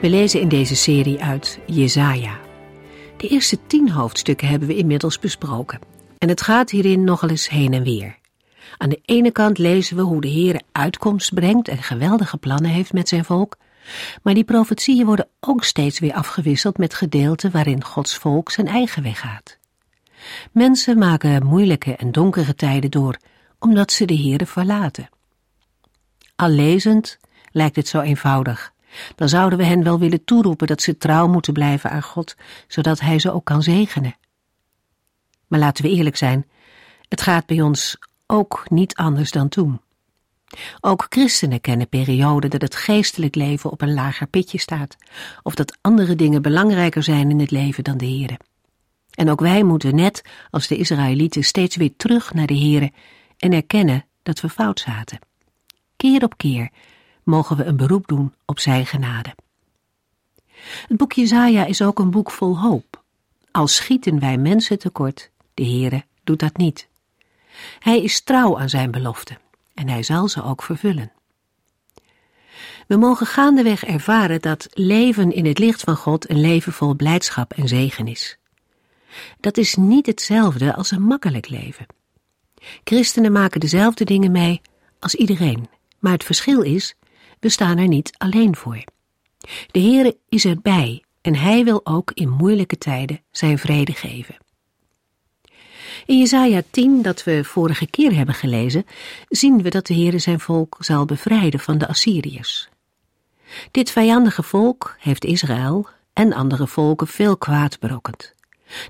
We lezen in deze serie uit Jesaja. De eerste tien hoofdstukken hebben we inmiddels besproken. En het gaat hierin nogal eens heen en weer. Aan de ene kant lezen we hoe de Heer uitkomst brengt en geweldige plannen heeft met zijn volk. Maar die profetieën worden ook steeds weer afgewisseld met gedeelten waarin Gods volk zijn eigen weg gaat. Mensen maken moeilijke en donkere tijden door, omdat ze de Heere verlaten. Al lezend lijkt het zo eenvoudig, dan zouden we hen wel willen toeroepen dat ze trouw moeten blijven aan God, zodat Hij ze ook kan zegenen. Maar laten we eerlijk zijn, het gaat bij ons ook niet anders dan toen. Ook christenen kennen perioden dat het geestelijk leven op een lager pitje staat, of dat andere dingen belangrijker zijn in het leven dan de Here. En ook wij moeten net als de Israëlieten steeds weer terug naar de Here en erkennen dat we fout zaten. Keer op keer mogen we een beroep doen op zijn genade. Het boek Jezaja is ook een boek vol hoop. Al schieten wij mensen tekort, de Heere doet dat niet. Hij is trouw aan zijn beloften en hij zal ze ook vervullen. We mogen gaandeweg ervaren dat leven in het licht van God een leven vol blijdschap en zegen is. Dat is niet hetzelfde als een makkelijk leven. Christenen maken dezelfde dingen mee als iedereen, maar het verschil is we staan er niet alleen voor. De Heere is erbij en Hij wil ook in moeilijke tijden zijn vrede geven. In Jesaja 10, dat we vorige keer hebben gelezen, zien we dat de Heere zijn volk zal bevrijden van de Assyriërs. Dit vijandige volk heeft Israël en andere volken veel kwaad berokkend.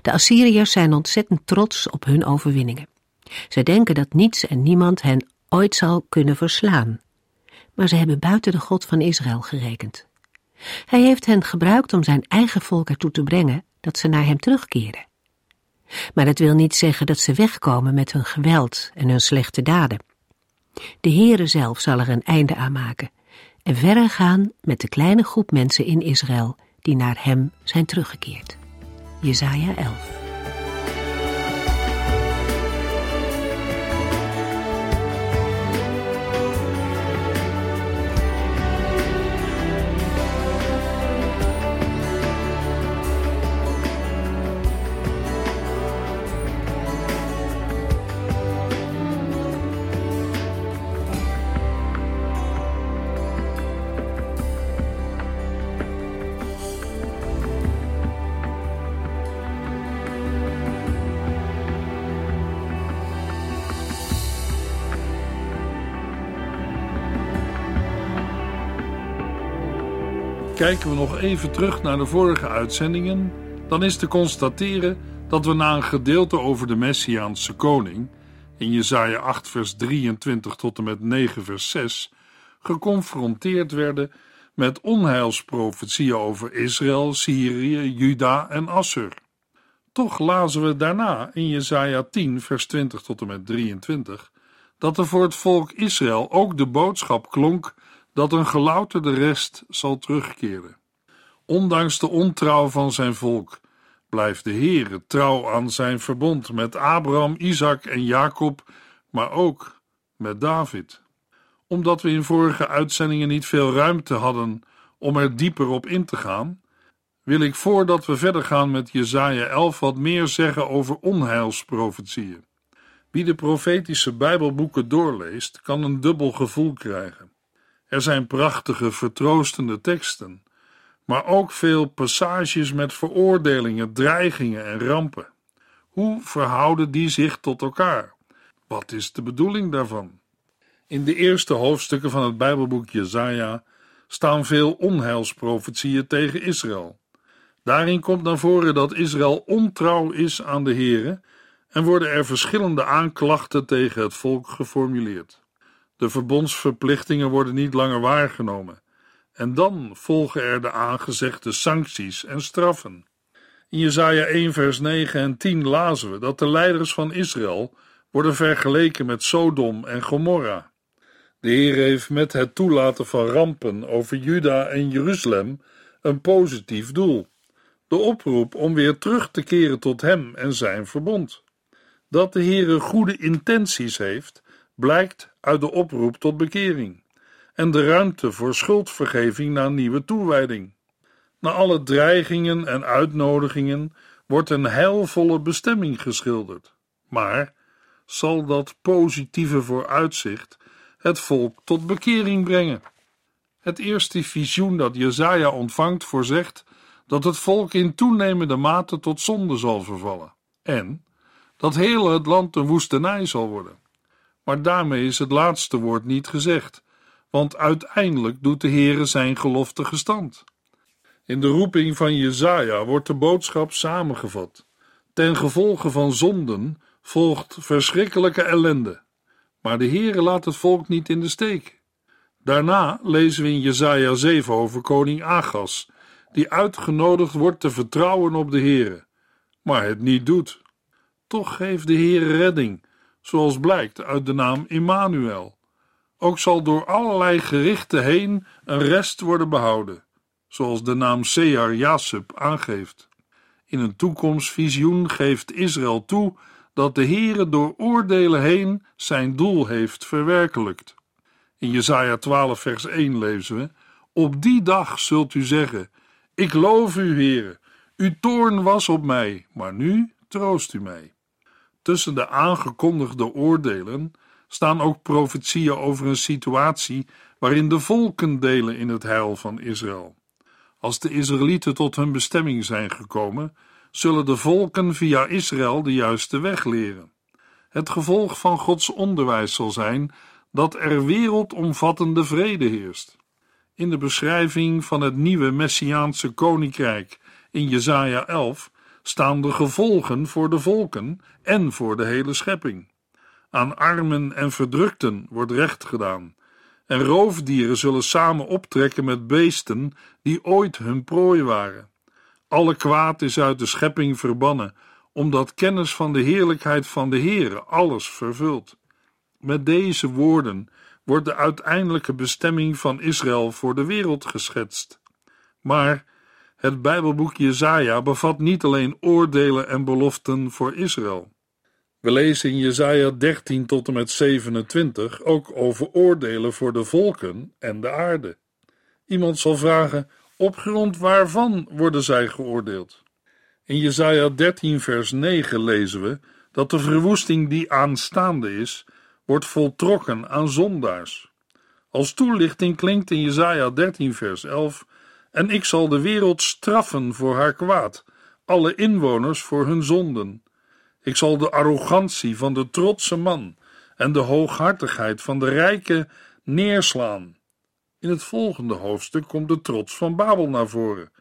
De Assyriërs zijn ontzettend trots op hun overwinningen. Zij denken dat niets en niemand hen ooit zal kunnen verslaan maar ze hebben buiten de God van Israël gerekend. Hij heeft hen gebruikt om zijn eigen volk ertoe te brengen dat ze naar hem terugkeren. Maar dat wil niet zeggen dat ze wegkomen met hun geweld en hun slechte daden. De Heere zelf zal er een einde aan maken en verder gaan met de kleine groep mensen in Israël die naar hem zijn teruggekeerd. Jesaja 11 kijken we nog even terug naar de vorige uitzendingen, dan is te constateren dat we na een gedeelte over de Messiaanse koning, in Jesaja 8 vers 23 tot en met 9 vers 6, geconfronteerd werden met onheilsprofetieën over Israël, Syrië, Juda en Assur. Toch lazen we daarna in Jesaja 10 vers 20 tot en met 23 dat er voor het volk Israël ook de boodschap klonk dat een gelouterde rest zal terugkeren. Ondanks de ontrouw van zijn volk blijft de Heere trouw aan zijn verbond met Abraham, Isaac en Jacob, maar ook met David. Omdat we in vorige uitzendingen niet veel ruimte hadden om er dieper op in te gaan, wil ik voordat we verder gaan met Jesaja 11 wat meer zeggen over onheilsprofetieën. Wie de profetische Bijbelboeken doorleest, kan een dubbel gevoel krijgen. Er zijn prachtige, vertroostende teksten, maar ook veel passages met veroordelingen, dreigingen en rampen. Hoe verhouden die zich tot elkaar? Wat is de bedoeling daarvan? In de eerste hoofdstukken van het Bijbelboek Jesaja staan veel onheilsprofetieën tegen Israël. Daarin komt naar voren dat Israël ontrouw is aan de Here en worden er verschillende aanklachten tegen het volk geformuleerd. De verbondsverplichtingen worden niet langer waargenomen En dan volgen er de aangezegde sancties en straffen. In Jesaja 1 vers 9 en 10 lazen we dat de leiders van Israël worden vergeleken met Sodom en Gomorra. De Heer heeft met het toelaten van rampen over Juda en Jeruzalem een positief doel: de oproep om weer terug te keren tot Hem en Zijn verbond. Dat de Heer goede intenties heeft, blijkt uit de oproep tot bekering en de ruimte voor schuldvergeving na nieuwe toewijding. Na alle dreigingen en uitnodigingen wordt een heilvolle bestemming geschilderd. Maar zal dat positieve vooruitzicht het volk tot bekering brengen? Het eerste visioen dat Jezaja ontvangt voorzegt dat het volk in toenemende mate tot zonde zal vervallen en dat heel het land een woestenij zal worden. Maar daarmee is het laatste woord niet gezegd, want uiteindelijk doet de Heere zijn gelofte gestand. In de roeping van Jezaja wordt de boodschap samengevat. Ten gevolge van zonden volgt verschrikkelijke ellende. Maar de Heere laat het volk niet in de steek. Daarna lezen we in Jezaja 7 over koning Agas, die uitgenodigd wordt te vertrouwen op de Heere, maar het niet doet. Toch geeft de Heere redding, zoals blijkt uit de naam Immanuel. Ook zal door allerlei gerichten heen een rest worden behouden, zoals de naam Sear Jasub aangeeft. In een toekomstvisioen geeft Israël toe dat de Heere door oordelen heen zijn doel heeft verwerkelijkt. In Jesaja 12 vers 1 lezen we: Op die dag zult u zeggen: Ik loof u, Heere, uw toorn was op mij, maar nu troost u mij. Tussen de aangekondigde oordelen staan ook profetieën over een situatie waarin de volken delen in het heil van Israël. Als de Israëlieten tot hun bestemming zijn gekomen, zullen de volken via Israël de juiste weg leren. Het gevolg van Gods onderwijs zal zijn dat er wereldomvattende vrede heerst. In de beschrijving van het nieuwe Messiaanse koninkrijk in Jesaja 11 staan de gevolgen voor de volken en voor de hele schepping. Aan armen en verdrukten wordt recht gedaan, en roofdieren zullen samen optrekken met beesten die ooit hun prooi waren. Alle kwaad is uit de schepping verbannen, omdat kennis van de heerlijkheid van de Heere alles vervult. Met deze woorden wordt de uiteindelijke bestemming van Israël voor de wereld geschetst. Maar het Bijbelboek Jesaja bevat niet alleen oordelen en beloften voor Israël. We lezen in Jesaja 13 tot en met 27 ook over oordelen voor de volken en de aarde. Iemand zal vragen: op grond waarvan worden zij geoordeeld? In Jesaja 13 vers 9 lezen we dat de verwoesting die aanstaande is, wordt voltrokken aan zondaars. Als toelichting klinkt in Jesaja 13 vers 11: En ik zal de wereld straffen voor haar kwaad, alle inwoners voor hun zonden. Ik zal de arrogantie van de trotse man en de hooghartigheid van de rijke neerslaan. In het volgende hoofdstuk komt de trots van Babel naar voren.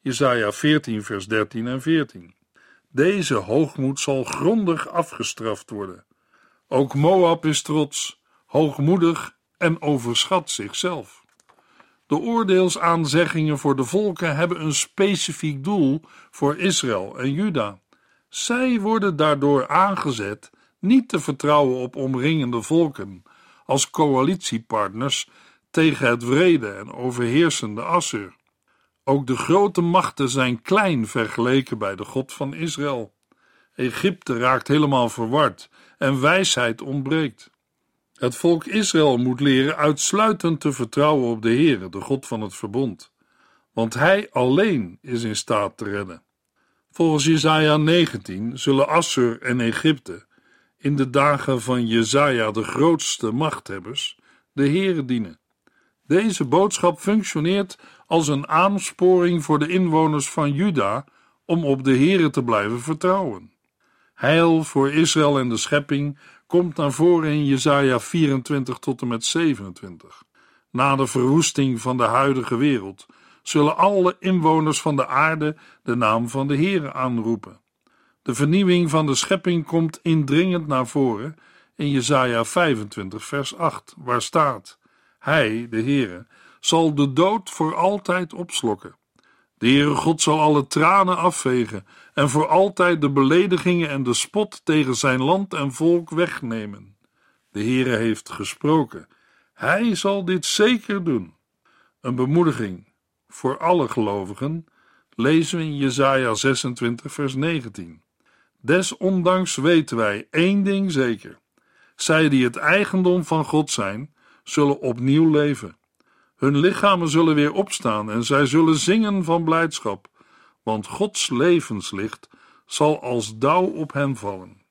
Jesaja 14 vers 13 en 14. Deze hoogmoed zal grondig afgestraft worden. Ook Moab is trots, hoogmoedig en overschat zichzelf. De oordeelsaanzeggingen voor de volken hebben een specifiek doel voor Israël en Juda. Zij worden daardoor aangezet niet te vertrouwen op omringende volken als coalitiepartners tegen het wrede en overheersende Assur. Ook de grote machten zijn klein vergeleken bij de God van Israël. Egypte raakt helemaal verward en wijsheid ontbreekt. Het volk Israël moet leren uitsluitend te vertrouwen op de Heere, de God van het verbond, want Hij alleen is in staat te redden. Volgens Jesaja 19 zullen Assur en Egypte in de dagen van Jesaja, de grootste machthebbers, de Heere dienen. Deze boodschap functioneert als een aansporing voor de inwoners van Juda om op de Heere te blijven vertrouwen. Heil voor Israël en de schepping komt naar voren in Jesaja 24 tot en met 27. Na de verwoesting van de huidige wereld zullen alle inwoners van de aarde de naam van de Heere aanroepen. De vernieuwing van de schepping komt indringend naar voren in Jesaja 25 vers 8, waar staat: Hij, de Heere, zal de dood voor altijd opslokken. De Heere God zal alle tranen afvegen en voor altijd de beledigingen en de spot tegen zijn land en volk wegnemen. De Heere heeft gesproken. Hij zal dit zeker doen. Een bemoediging voor alle gelovigen lezen we in Jesaja 26 vers 19. Desondanks weten wij één ding zeker. Zij die het eigendom van God zijn, zullen opnieuw leven. Hun lichamen zullen weer opstaan en zij zullen zingen van blijdschap, want Gods levenslicht zal als dauw op hen vallen.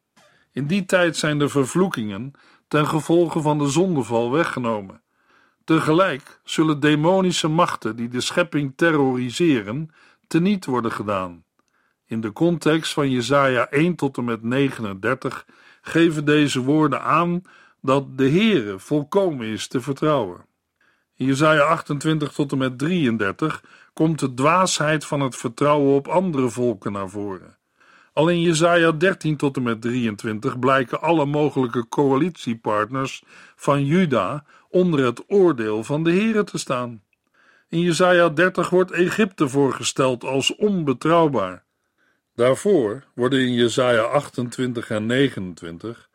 In die tijd zijn de vervloekingen ten gevolge van de zondeval weggenomen. Tegelijk zullen demonische machten die de schepping terroriseren, teniet worden gedaan. In de context van Jesaja 1 tot en met 39 geven deze woorden aan dat de Heere volkomen is te vertrouwen. In Jesaja 28 tot en met 33 komt de dwaasheid van het vertrouwen op andere volken naar voren. Al in Jesaja 13 tot en met 23 blijken alle mogelijke coalitiepartners van Juda onder het oordeel van de Heere te staan. In Jesaja 30 wordt Egypte voorgesteld als onbetrouwbaar. Daarvoor worden in Jesaja 28 en 29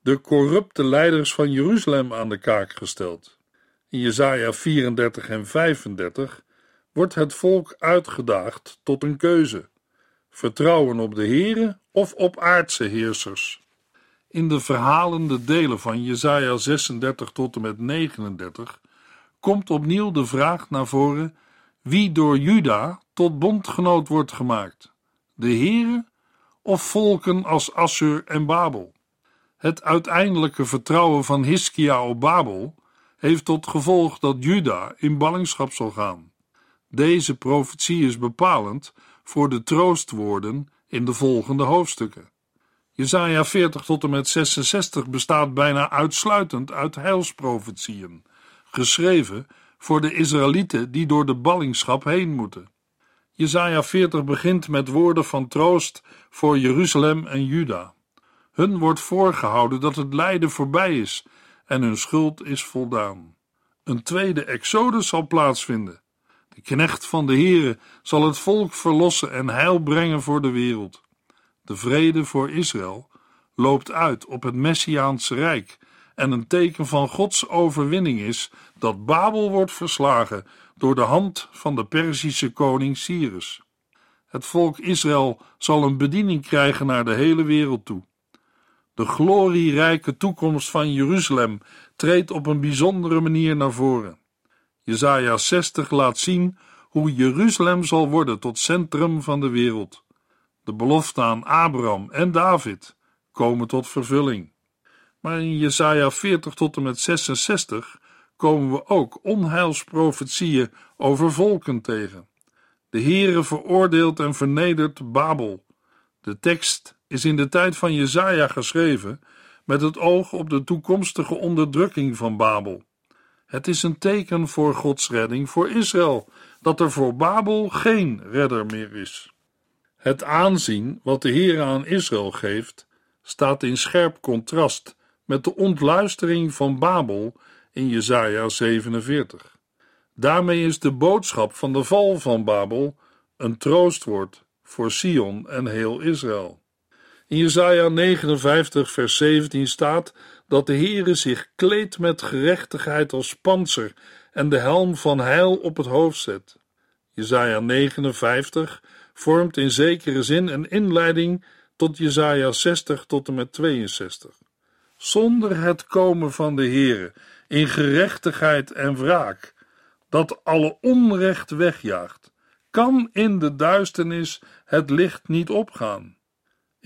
de corrupte leiders van Jeruzalem aan de kaak gesteld. In Jesaja 34 en 35 wordt het volk uitgedaagd tot een keuze: vertrouwen op de Here of op aardse heersers. In de verhalende delen van Jesaja 36 tot en met 39 komt opnieuw de vraag naar voren wie door Juda tot bondgenoot wordt gemaakt: de Heere of volken als Assur en Babel. Het uiteindelijke vertrouwen van Hiskia op Babel heeft tot gevolg dat Juda in ballingschap zal gaan. Deze profetie is bepalend voor de troostwoorden in de volgende hoofdstukken. Jesaja 40 tot en met 66 bestaat bijna uitsluitend uit heilsprofetieën, geschreven voor de Israëlieten die door de ballingschap heen moeten. Jesaja 40 begint met woorden van troost voor Jeruzalem en Juda. Hun wordt voorgehouden dat het lijden voorbij is en hun schuld is voldaan. Een tweede exodus zal plaatsvinden. De knecht van de Heere zal het volk verlossen en heil brengen voor de wereld. De vrede voor Israël loopt uit op het Messiaanse Rijk en een teken van Gods overwinning is dat Babel wordt verslagen door de hand van de Perzische koning Cyrus. Het volk Israël zal een bediening krijgen naar de hele wereld toe. De glorierijke toekomst van Jeruzalem treedt op een bijzondere manier naar voren. Jesaja 60 laat zien hoe Jeruzalem zal worden tot centrum van de wereld. De belofte aan Abraham en David komen tot vervulling. Maar in Jesaja 40 tot en met 66 komen we ook onheilsprofetieën over volken tegen. De Heere veroordeelt en vernedert Babel. De tekst is in de tijd van Jesaja geschreven met het oog op de toekomstige onderdrukking van Babel. Het is een teken voor Gods redding voor Israël, dat er voor Babel geen redder meer is. Het aanzien wat de Heer aan Israël geeft, staat in scherp contrast met de ontluistering van Babel in Jesaja 47. Daarmee is de boodschap van de val van Babel een troostwoord voor Sion en heel Israël. In Jesaja 59 vers 17 staat dat de Heere zich kleedt met gerechtigheid als panzer en de helm van heil op het hoofd zet. Jesaja 59 vormt in zekere zin een inleiding tot Jesaja 60 tot en met 62. Zonder het komen van de Heere in gerechtigheid en wraak, dat alle onrecht wegjaagt, kan in de duisternis het licht niet opgaan.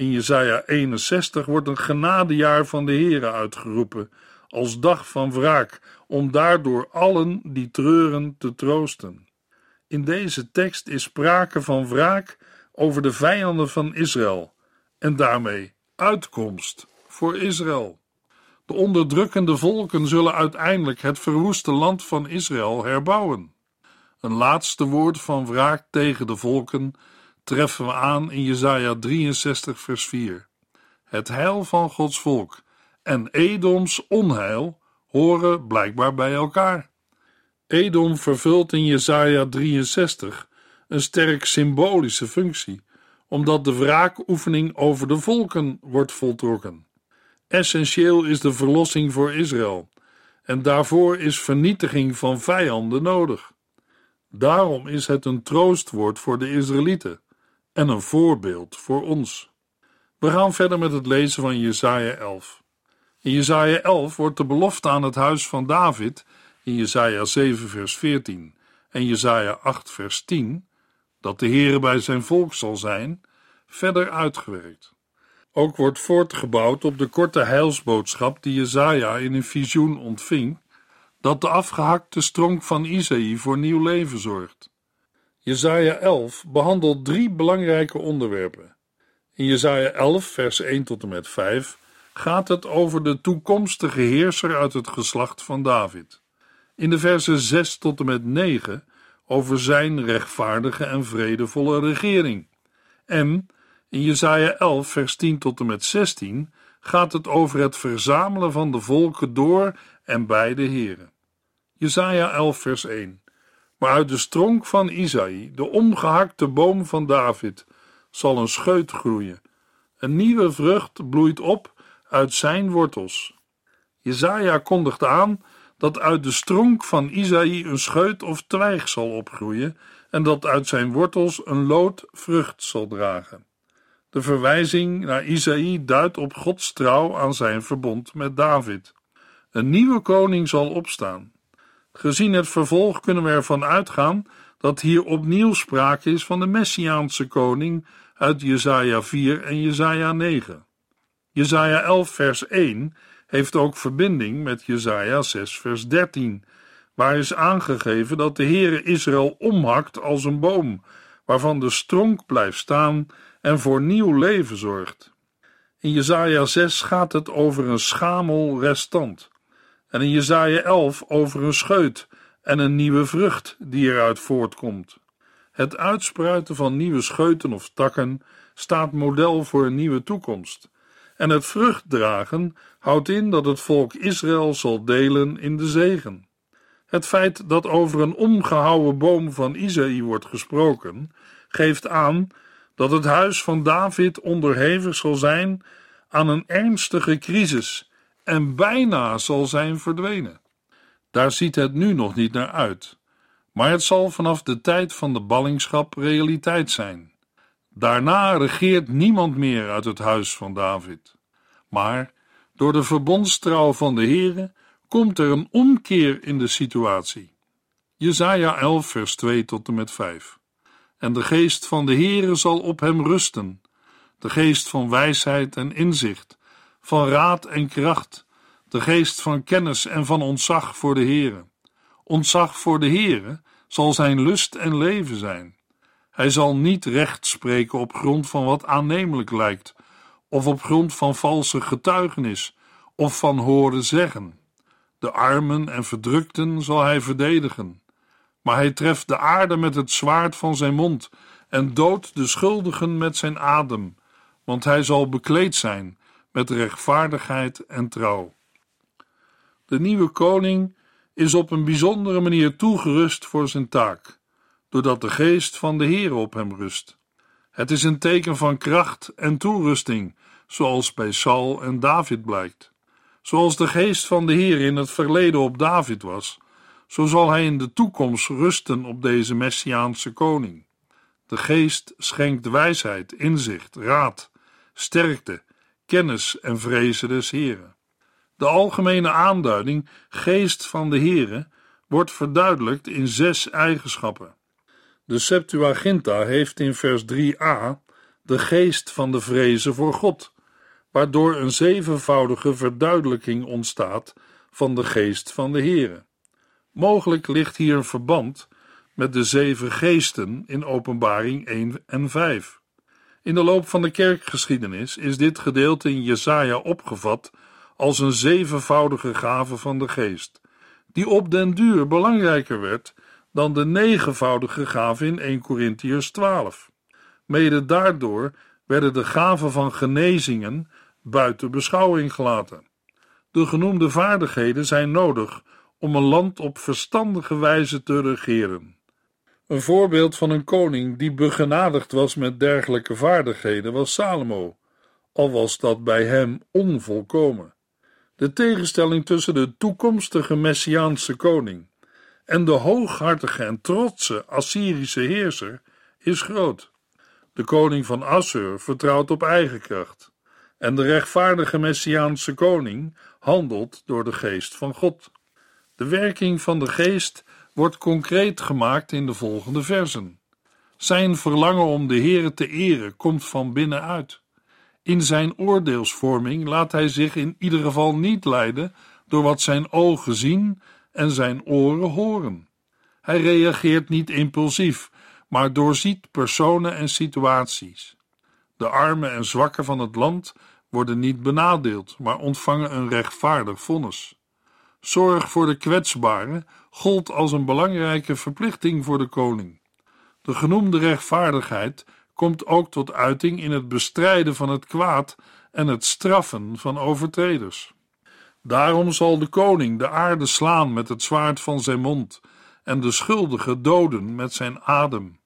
In Jesaja 61 wordt een genadejaar van de Heere uitgeroepen, als dag van wraak, om daardoor allen die treuren te troosten. In deze tekst is sprake van wraak over de vijanden van Israël en daarmee uitkomst voor Israël. De onderdrukkende volken zullen uiteindelijk het verwoeste land van Israël herbouwen. Een laatste woord van wraak tegen de volken treffen we aan in Jesaja 63 vers 4. Het heil van Gods volk en Edoms onheil horen blijkbaar bij elkaar. Edom vervult in Jesaja 63 een sterk symbolische functie, omdat de wraakoefening over de volken wordt voltrokken. Essentieel is de verlossing voor Israël, en daarvoor is vernietiging van vijanden nodig. Daarom is het een troostwoord voor de Israëlieten en een voorbeeld voor ons. We gaan verder met het lezen van Jesaja 11. In Jesaja 11 wordt de belofte aan het huis van David in Jesaja 7 vers 14 en Jesaja 8 vers 10 dat de Heere bij zijn volk zal zijn, verder uitgewerkt. Ook wordt voortgebouwd op de korte heilsboodschap die Jezaja in een visioen ontving, dat de afgehakte stronk van Isaïe voor nieuw leven zorgt. Jezaja 11 behandelt drie belangrijke onderwerpen. In Jezaja 11 vers 1 tot en met 5 gaat het over de toekomstige heerser uit het geslacht van David. In de versen 6 tot en met 9 over zijn rechtvaardige en vredevolle regering. En in Jesaja 11 vers 10 tot en met 16 gaat het over het verzamelen van de volken door en bij de Heren. Jesaja 11 vers 1 Maar uit de stronk van Isaïe, de omgehakte boom van David, zal een scheut groeien. Een nieuwe vrucht bloeit op uit zijn wortels. Jesaja kondigt aan dat uit de stronk van Isaïe een scheut of twijg zal opgroeien en dat uit zijn wortels een lood vrucht zal dragen. De verwijzing naar Isaïe duidt op Gods trouw aan zijn verbond met David. Een nieuwe koning zal opstaan. Gezien het vervolg kunnen we ervan uitgaan dat hier opnieuw sprake is van de Messiaanse koning uit Jesaja 4 en Jesaja 9. Jesaja 11 vers 1 heeft ook verbinding met Jesaja 6 vers 13, waar is aangegeven dat de Heere Israël omhakt als een boom, waarvan de stronk blijft staan en voor nieuw leven zorgt. In Jesaja 6 gaat het over een schamel restant en in Jesaja 11 over een scheut en een nieuwe vrucht die eruit voortkomt. Het uitspruiten van nieuwe scheuten of takken staat model voor een nieuwe toekomst en het vruchtdragen houdt in dat het volk Israël zal delen in de zegen. Het feit dat over een omgehouwen boom van Isaïe wordt gesproken, geeft aan dat het huis van David onderhevig zal zijn aan een ernstige crisis en bijna zal zijn verdwenen. Daar ziet het nu nog niet naar uit, maar het zal vanaf de tijd van de ballingschap realiteit zijn. Daarna regeert niemand meer uit het huis van David. Maar door de verbondstrouw van de Heere komt er een omkeer in de situatie. Jesaja 11 vers 2 tot en met 5 En de geest van de Heere zal op hem rusten, de geest van wijsheid en inzicht, van raad en kracht, de geest van kennis en van ontzag voor de Heere. Ontzag voor de Heere zal zijn lust en leven zijn. Hij zal niet recht spreken op grond van wat aannemelijk lijkt, of op grond van valse getuigenis, of van horen zeggen. De armen en verdrukten zal hij verdedigen. Maar hij treft de aarde met het zwaard van zijn mond en doodt de schuldigen met zijn adem, want hij zal bekleed zijn met rechtvaardigheid en trouw. De nieuwe koning is op een bijzondere manier toegerust voor zijn taak, doordat de geest van de Heer op hem rust. Het is een teken van kracht en toerusting, zoals bij Saul en David blijkt. Zoals de geest van de Heer in het verleden op David was, zo zal hij in de toekomst rusten op deze Messiaanse koning. De geest schenkt wijsheid, inzicht, raad, sterkte, kennis en vrezen des Heren. De algemene aanduiding geest van de Heere wordt verduidelijkt in zes eigenschappen. De Septuaginta heeft in vers 3a de geest van de vrezen voor God, waardoor een zevenvoudige verduidelijking ontstaat van de geest van de Heere. Mogelijk ligt hier een verband met de zeven geesten in Openbaring 1 en 5. In de loop van de kerkgeschiedenis is dit gedeelte in Jesaja opgevat als een zevenvoudige gave van de geest, die op den duur belangrijker werd dan de negenvoudige gave in 1 Corinthiërs 12. Mede daardoor werden de gaven van genezingen buiten beschouwing gelaten. De genoemde vaardigheden zijn nodig om een land op verstandige wijze te regeren. Een voorbeeld van een koning die begenadigd was met dergelijke vaardigheden was Salomo, al was dat bij hem onvolkomen. De tegenstelling tussen de toekomstige Messiaanse koning en de hooghartige en trotse Assyrische heerser is groot. De koning van Assur vertrouwt op eigen kracht, en de rechtvaardige Messiaanse koning handelt door de geest van God. De werking van de geest wordt concreet gemaakt in de volgende versen. Zijn verlangen om de Heere te eren komt van binnenuit. In zijn oordeelsvorming laat hij zich in ieder geval niet leiden door wat zijn ogen zien en zijn oren horen. Hij reageert niet impulsief, maar doorziet personen en situaties. De armen en zwakken van het land worden niet benadeeld, maar ontvangen een rechtvaardig vonnis. Zorg voor de kwetsbaren gold als een belangrijke verplichting voor de koning. De genoemde rechtvaardigheid komt ook tot uiting in het bestrijden van het kwaad en het straffen van overtreders. Daarom zal de koning de aarde slaan met het zwaard van zijn mond en de schuldige doden met zijn adem.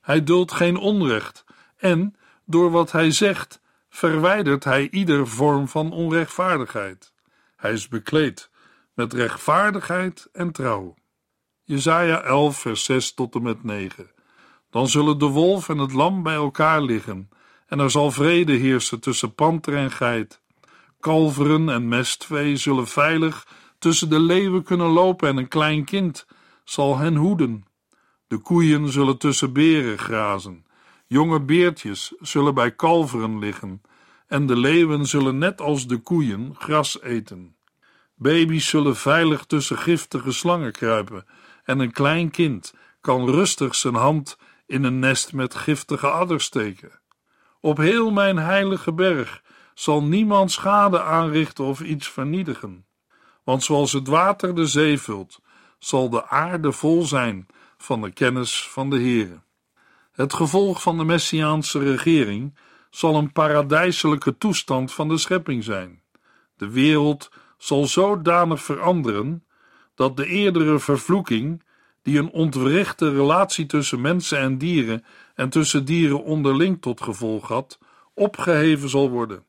Hij duldt geen onrecht en, door wat hij zegt, verwijdert hij ieder vorm van onrechtvaardigheid. Hij is bekleed met rechtvaardigheid en trouw. Jesaja 11 vers 6 tot en met 9 Dan zullen de wolf en het lam bij elkaar liggen en er zal vrede heersen tussen panter en geit. Kalveren en mestvee zullen veilig tussen de leeuwen kunnen lopen en een klein kind zal hen hoeden. De koeien zullen tussen beren grazen, jonge beertjes zullen bij kalveren liggen, en de leeuwen zullen net als de koeien gras eten. Baby's zullen veilig tussen giftige slangen kruipen, en een klein kind kan rustig zijn hand in een nest met giftige adders steken. Op heel mijn heilige berg zal niemand schade aanrichten of iets vernietigen. Want zoals het water de zee vult, zal de aarde vol zijn van de kennis van de Heere. Het gevolg van de Messiaanse regering zal een paradijselijke toestand van de schepping zijn. De wereld zal zodanig veranderen dat de eerdere vervloeking, die een ontwrichte relatie tussen mensen en dieren en tussen dieren onderling tot gevolg had, opgeheven zal worden.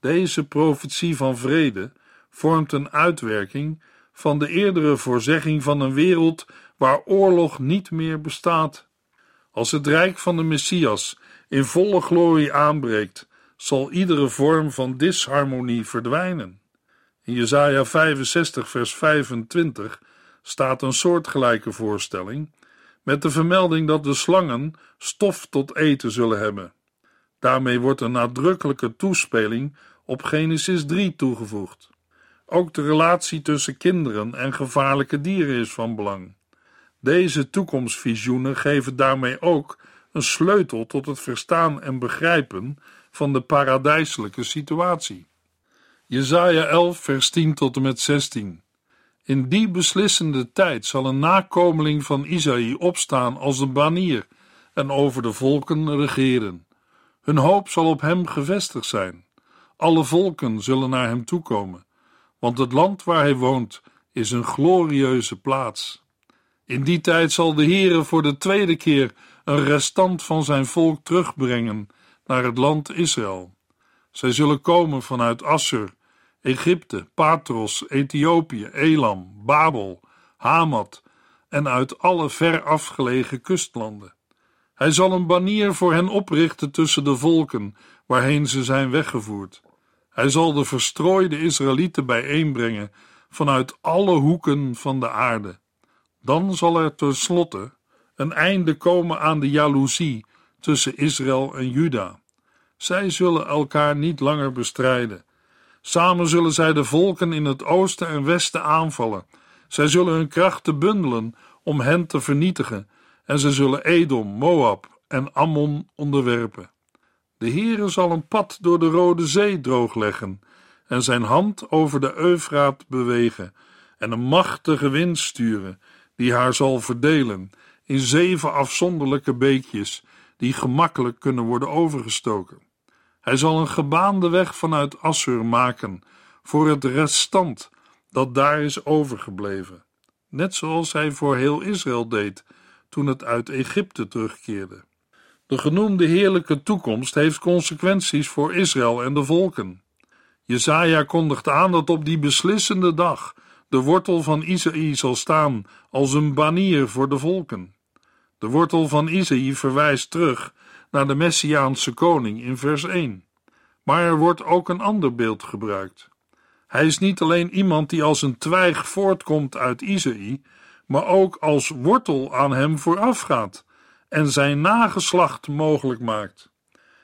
Deze profetie van vrede vormt een uitwerking van de eerdere voorzegging van een wereld waar oorlog niet meer bestaat. Als het rijk van de Messias in volle glorie aanbreekt, zal iedere vorm van disharmonie verdwijnen. In Jesaja 65 vers 25 staat een soortgelijke voorstelling met de vermelding dat de slangen stof tot eten zullen hebben. Daarmee wordt een nadrukkelijke toespeling op Genesis 3 toegevoegd. Ook de relatie tussen kinderen en gevaarlijke dieren is van belang. Deze toekomstvisioenen geven daarmee ook een sleutel tot het verstaan en begrijpen van de paradijselijke situatie. Jesaja 11 vers 10 tot en met 16 In die beslissende tijd zal een nakomeling van Isaïe opstaan als een banier en over de volken regeren. Hun hoop zal op hem gevestigd zijn. Alle volken zullen naar hem toekomen want het land waar hij woont is een glorieuze plaats. In die tijd zal de Heere voor de tweede keer een restant van zijn volk terugbrengen naar het land Israël. Zij zullen komen vanuit Assur, Egypte, Patros, Ethiopië, Elam, Babel, Hamat en uit alle ver afgelegen kustlanden. Hij zal een banier voor hen oprichten tussen de volken waarheen ze zijn weggevoerd. Hij zal de verstrooide Israëlieten bijeenbrengen vanuit alle hoeken van de aarde. Dan zal er tenslotte een einde komen aan de jaloezie tussen Israël en Juda. Zij zullen elkaar niet langer bestrijden. Samen zullen zij de volken in het oosten en westen aanvallen. Zij zullen hun krachten bundelen om hen te vernietigen, en zij zullen Edom, Moab en Ammon onderwerpen. De Heere zal een pad door de Rode Zee droogleggen en zijn hand over de Eufraat bewegen en een machtige wind sturen die haar zal verdelen in zeven afzonderlijke beekjes die gemakkelijk kunnen worden overgestoken. Hij zal een gebaande weg vanuit Assur maken voor het restant dat daar is overgebleven, net zoals hij voor heel Israël deed toen het uit Egypte terugkeerde. De genoemde heerlijke toekomst heeft consequenties voor Israël en de volken. Jezaja kondigt aan dat op die beslissende dag de wortel van Isaïe zal staan als een banier voor de volken. De wortel van Isaïe verwijst terug naar de Messiaanse koning in vers 1. Maar er wordt ook een ander beeld gebruikt. Hij is niet alleen iemand die als een twijg voortkomt uit Isaïe, maar ook als wortel aan hem voorafgaat en zijn nageslacht mogelijk maakt.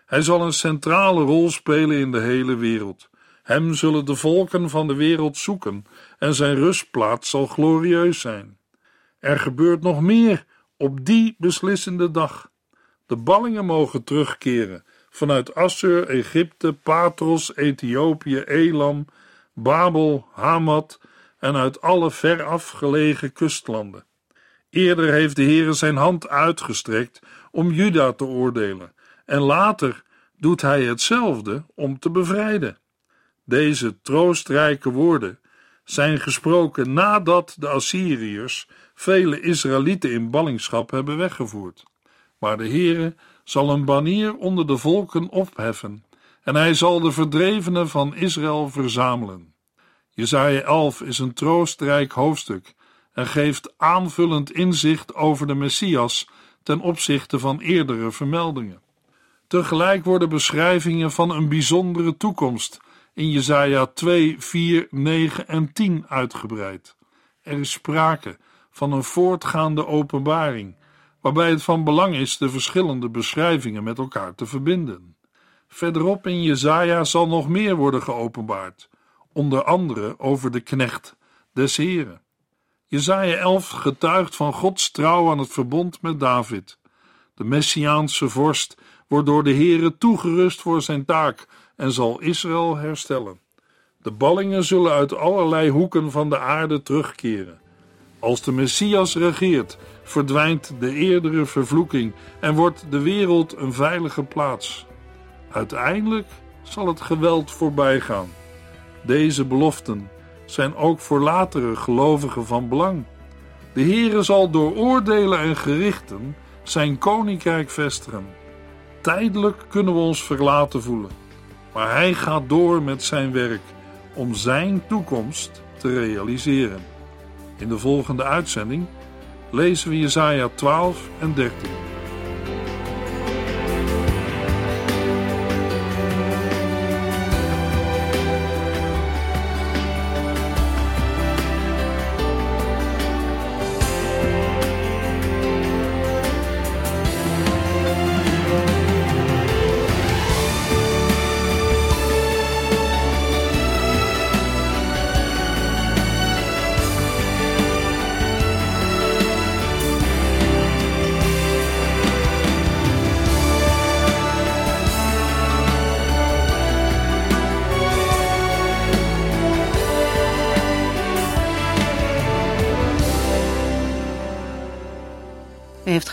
Hij zal een centrale rol spelen in de hele wereld. Hem zullen de volken van de wereld zoeken en zijn rustplaats zal glorieus zijn. Er gebeurt nog meer op die beslissende dag. De ballingen mogen terugkeren vanuit Assur, Egypte, Patros, Ethiopië, Elam, Babel, Hamad en uit alle veraf gelegen kustlanden. Eerder heeft de Heere zijn hand uitgestrekt om Juda te oordelen, en later doet hij hetzelfde om te bevrijden. Deze troostrijke woorden zijn gesproken nadat de Assyriërs vele Israëlieten in ballingschap hebben weggevoerd. Maar de Heere zal een banier onder de volken opheffen en hij zal de verdrevenen van Israël verzamelen. Jesaja 11 is een troostrijk hoofdstuk en geeft aanvullend inzicht over de Messias ten opzichte van eerdere vermeldingen. Tegelijk worden beschrijvingen van een bijzondere toekomst in Jesaja 2, 4, 9 en 10 uitgebreid. Er is sprake van een voortgaande openbaring, waarbij het van belang is de verschillende beschrijvingen met elkaar te verbinden. Verderop in Jesaja zal nog meer worden geopenbaard, onder andere over de knecht des Heren. Jesaja 11 getuigt van Gods trouw aan het verbond met David. De Messiaanse vorst wordt door de Heere toegerust voor zijn taak en zal Israël herstellen. De ballingen zullen uit allerlei hoeken van de aarde terugkeren. Als de Messias regeert, verdwijnt de eerdere vervloeking en wordt de wereld een veilige plaats. Uiteindelijk zal het geweld voorbij gaan. Deze beloften zijn ook voor latere gelovigen van belang. De Heere zal door oordelen en gerichten zijn koninkrijk vestigen. Tijdelijk kunnen we ons verlaten voelen, maar hij gaat door met zijn werk om zijn toekomst te realiseren. In de volgende uitzending lezen we Jesaja 12 en 13.